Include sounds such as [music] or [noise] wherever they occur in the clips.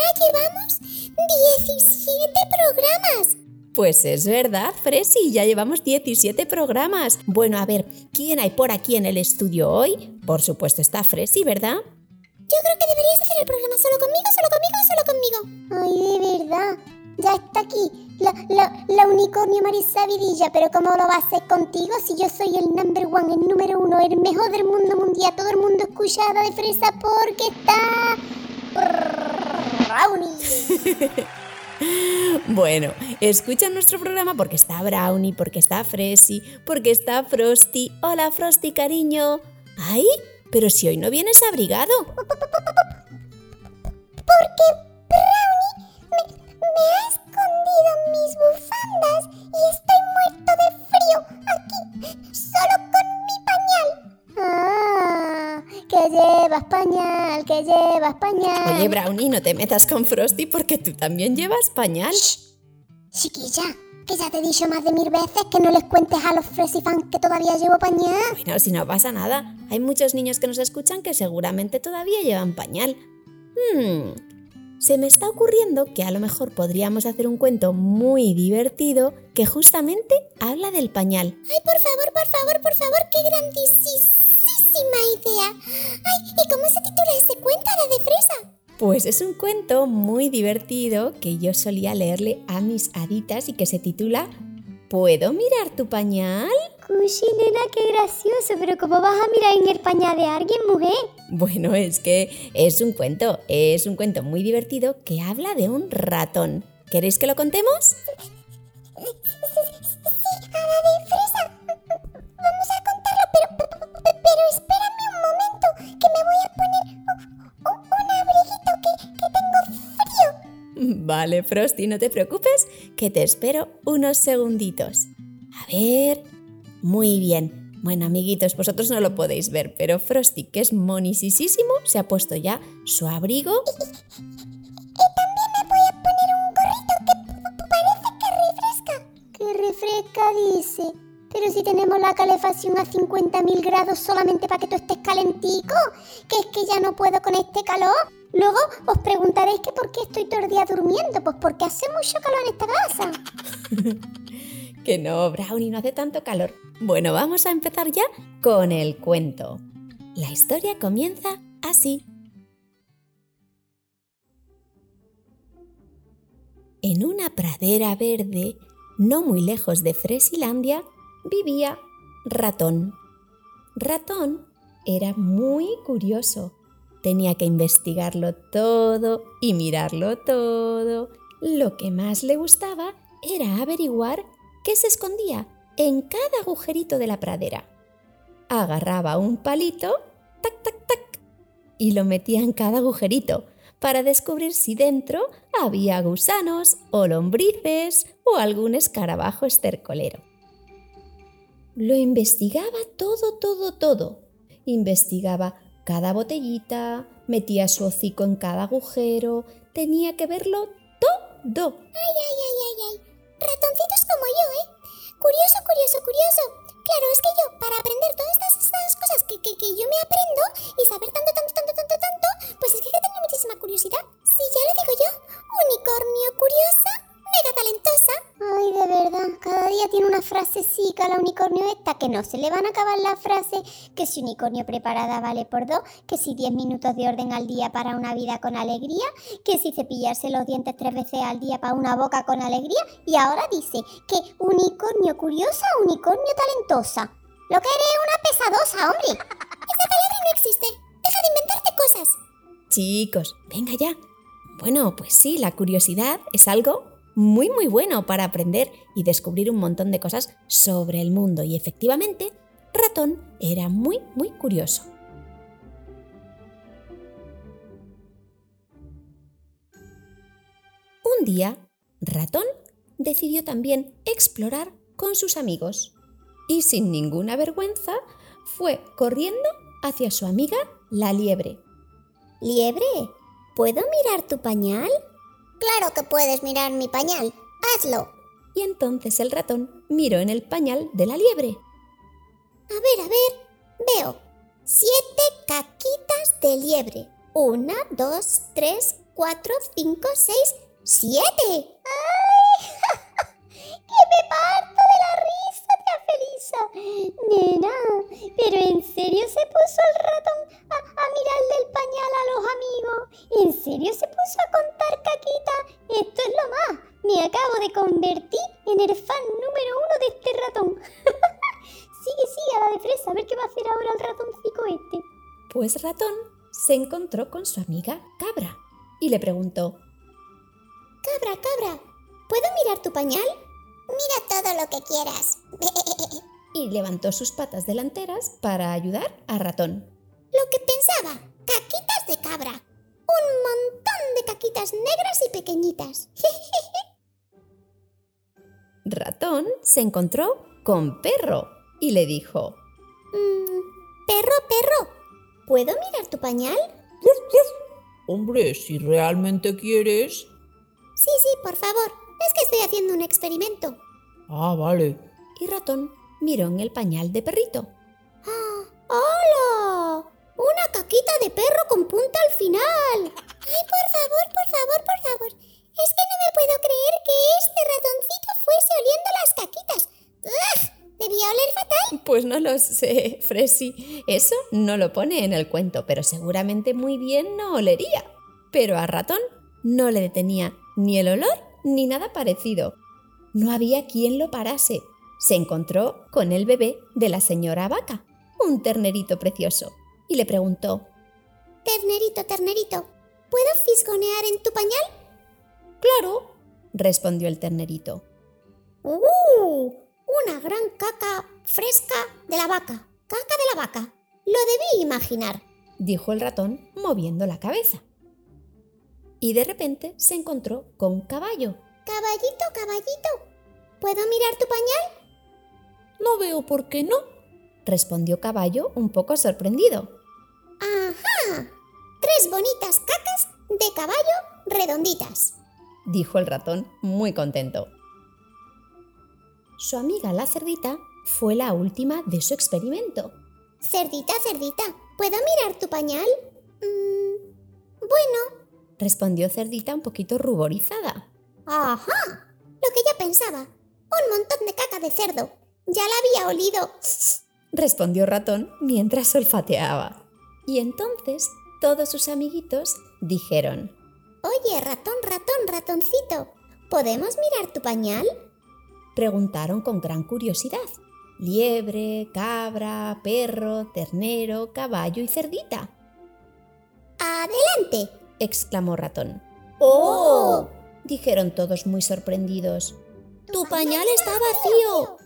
ya llevamos 17 programas. Pues es verdad, Fresi, ya llevamos 17 programas. Bueno, a ver, ¿quién hay por aquí en el estudio hoy? Por supuesto está Fresi, ¿verdad? Yo creo que deberías hacer el programa solo conmigo, solo conmigo, solo conmigo. Ay, de verdad. Ya está aquí la, la, la unicornio Marisa Vidilla, pero ¿cómo lo va a hacer contigo si yo soy el number one, el número uno, el mejor del mundo mundial? Todo el mundo escuchada de fresa porque está... Brownie. [laughs] Bueno, escucha nuestro programa porque está Brownie, porque está Fresi, porque está Frosty. Hola Frosty, cariño. ¡Ay! Pero si hoy no vienes abrigado. Porque Brownie me, me ha escondido mis bufandas y estoy muerto de frío aquí, solo con mi pañal. Ah, que llevas pañal, que llevas pañal. Oye, Brownie, no te metas con Frosty porque tú también llevas pañal. Chiquilla, que ya te he dicho más de mil veces que no les cuentes a los Fresifans que todavía llevo pañal. Bueno, si no pasa nada, hay muchos niños que nos escuchan que seguramente todavía llevan pañal. Hmm, se me está ocurriendo que a lo mejor podríamos hacer un cuento muy divertido que justamente habla del pañal. Ay, por favor, por favor, por favor, qué grandísima idea. Ay, ¿y cómo se titula ese cuento, la de fresa? Pues es un cuento muy divertido que yo solía leerle a mis haditas y que se titula ¿Puedo mirar tu pañal? Cushi, nena, qué gracioso, pero ¿cómo vas a mirar en el pañal de alguien, mujer? Bueno, es que es un cuento, es un cuento muy divertido que habla de un ratón. ¿Queréis que lo contemos? Vale, Frosty, no te preocupes, que te espero unos segunditos. A ver. Muy bien. Bueno, amiguitos, vosotros no lo podéis ver, pero Frosty, que es monisísimo, se ha puesto ya su abrigo tenemos la calefacción a 50.000 grados solamente para que tú estés calentico, que es que ya no puedo con este calor. Luego os preguntaréis que por qué estoy todo el día durmiendo. Pues porque hace mucho calor en esta casa. [laughs] Que no, Brownie, no hace tanto calor. Bueno, vamos a empezar ya con el cuento. La historia comienza así. En una pradera verde, no muy lejos de Fresilandia, vivía Ratón. Ratón era muy curioso. Tenía que investigarlo todo y mirarlo todo. Lo que más le gustaba era averiguar qué se escondía en cada agujerito de la pradera. Agarraba un palito, tac, tac, tac, y lo metía en cada agujerito para descubrir si dentro había gusanos o lombrices o algún escarabajo estercolero. Lo investigaba todo, todo, todo. Investigaba cada botellita, metía su hocico en cada agujero, tenía que verlo todo. Ay, ay, ay, ay, ay. Ratoncitos como yo, ¿eh? Curioso, curioso, curioso. Claro, es que yo, para no se le van a acabar las frases, que si unicornio preparada vale por dos, que si 10 minutos de orden al día para una vida con alegría, que si cepillarse los dientes tres veces al día para una boca con alegría, y ahora dice que unicornio curiosa, unicornio talentosa. Lo que eres una pesadosa, hombre. Esa palabra no existe. Deja de inventarte cosas. Chicos, venga ya. Bueno, pues sí, la curiosidad es algo muy muy bueno para aprender y descubrir un montón de cosas sobre el mundo y efectivamente, Ratón era muy muy curioso. Un día, Ratón decidió también explorar con sus amigos y sin ninguna vergüenza fue corriendo hacia su amiga la liebre. Liebre, ¿puedo mirar tu pañal? Claro que puedes mirar mi pañal. Hazlo. Y entonces el ratón miró en el pañal de la liebre. A ver, a ver. Veo siete caquitas de liebre. Una, dos, tres, cuatro, cinco, seis, siete. ¡Ay! [laughs] ¡Que me risa, Felisa! Nena, ¿pero en serio se puso el ratón a, a mirarle el pañal a los amigos? ¿En serio se puso a contar caquita? Esto es lo más. Me acabo de convertir en el fan número uno de este ratón. [laughs] sigue, sigue a la de fresa, a ver qué va a hacer ahora el ratoncito este. Pues Ratón se encontró con su amiga Cabra y le preguntó, Cabra, cabra, ¿puedo mirar tu pañal? Mira todo lo que quieras. [laughs] y levantó sus patas delanteras para ayudar a Ratón. Lo que pensaba, caquitas de cabra. Un montón de caquitas negras y pequeñitas. [laughs] Ratón se encontró con Perro y le dijo, Mm, perro, perro, ¿puedo mirar tu pañal? Hombre, si realmente quieres. Sí, sí, por favor. Es que estoy haciendo un experimento. Ah, vale. y Ratón miró en el pañal de Perrito. [gasps] ¡Hola! Una caquita de perro con punta al final. Ay, por favor, por favor, por favor. Es que no me puedo creer que este ratoncito fuese oliendo las caquitas. ¡Ugh! Debía oler fatal. Pues no lo sé, Fresi. Eso no lo pone en el cuento, pero seguramente muy bien no olería. Pero a Ratón no le detenía ni el olor ni nada parecido. No había quien lo parase. Se encontró con el bebé de la señora Vaca, un ternerito precioso, y le preguntó, Ternerito, ternerito, ¿puedo fisgonear en tu pañal? Claro, respondió el ternerito. ¡Uh! Una gran caca fresca de la vaca. Caca de la vaca. Lo debí imaginar. dijo el ratón moviendo la cabeza. Y de repente se encontró con Caballo. Caballito, caballito, ¿puedo mirar tu pañal? No veo por qué no, respondió Caballo un poco sorprendido. ¡Ajá! Tres bonitas cacas de caballo redonditas. dijo el ratón muy contento. Su amiga la cerdita fue la última de su experimento. Cerdita, cerdita, ¿puedo mirar tu pañal? Mm, bueno, Respondió Cerdita un poquito ruborizada. ajá. Lo que yo pensaba. Un montón de caca de cerdo. Ya la había olido. Respondió Ratón mientras olfateaba. Y entonces todos sus amiguitos dijeron, Oye, ratón, ratón, ratoncito, ¿podemos mirar tu pañal? preguntaron con gran curiosidad. Liebre, cabra, perro, ternero, caballo y cerdita, Adelante. exclamó Ratón. ¡Oh! dijeron todos muy sorprendidos. ¡Tu pañal está vacío!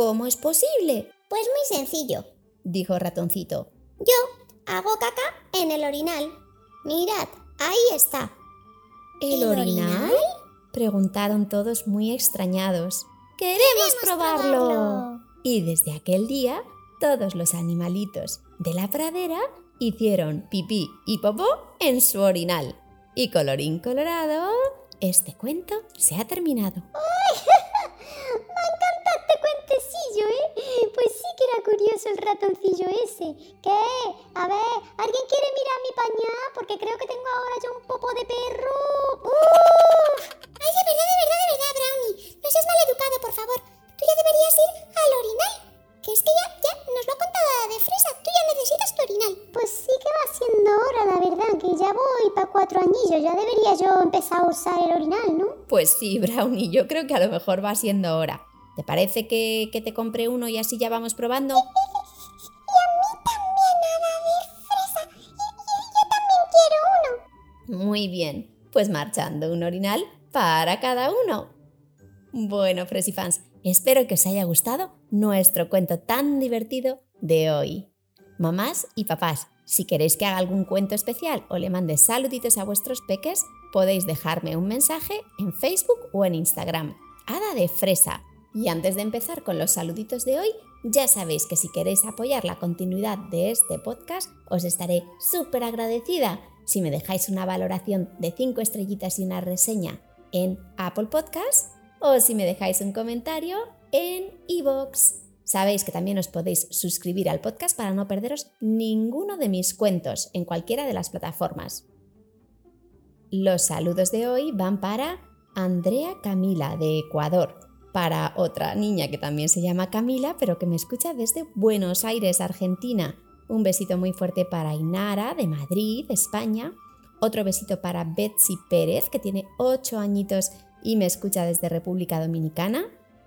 ¿Cómo es posible? Pues muy sencillo. dijo Ratoncito. Yo hago caca en el orinal. Mirad, ahí está. ¿El, ¿El orinal? orinal? Preguntaron todos muy extrañados. ¡Queremos, probarlo! probarlo! Y desde aquel día, todos los animalitos de la pradera hicieron pipí y popó en su orinal. Y colorín colorado, este cuento se ha terminado. [laughs] Me encanta este cuentecillo, ¿eh? Pues sí que era curioso el ratoncillo ese. ¿Qué? A ver, ¿alguien quiere mirar mi pañal? Porque creo que tengo ahora yo un popo de perro. ¡Uf! Ay, de verdad, de verdad, de verdad, Brownie. No seas maleducado, por favor. Tú ya deberías ir al orinal. Que es que ya, ya, nos lo ha contado la de fresa. Tú ya necesitas tu orinal. Pues sí que va siendo hora, la verdad, que ya voy para cuatro añillos. Ya debería yo empezar a usar el orinal, ¿no? Pues sí, Brownie, yo creo que a lo mejor va siendo hora. ¿Te parece que, que te compre uno y así ya vamos probando? Muy bien, pues marchando un orinal para cada uno. Bueno, Fresifans, espero que os haya gustado nuestro cuento tan divertido de hoy. Mamás y papás, si queréis que haga algún cuento especial o le mande saluditos a vuestros peques, podéis dejarme un mensaje en Facebook o en Instagram. Hada de Fresa. Y antes de empezar con los saluditos de hoy, ya sabéis que si queréis apoyar la continuidad de este podcast, os estaré súper agradecida si me dejáis una valoración de 5 estrellitas y una reseña en Apple Podcast o si me dejáis un comentario en iVoox. Sabéis que también os podéis suscribir al podcast para no perderos ninguno de mis cuentos en cualquiera de las plataformas. Los saludos de hoy van para Andrea Camila de Ecuador, para otra niña que también se llama Camila, pero que me escucha desde Buenos Aires, Argentina. Un besito muy fuerte para Inara de Madrid, España. Otro besito para Betsy Pérez, que tiene 8 añitos y me escucha desde República Dominicana.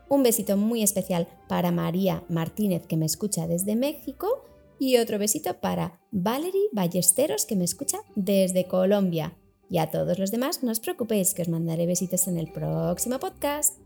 Un besito muy especial para María Martínez, que me escucha desde México. Y otro besito para Valerie Ballesteros, que me escucha desde Colombia. Y a todos los demás, no os preocupéis, que os mandaré besitos en el próximo podcast.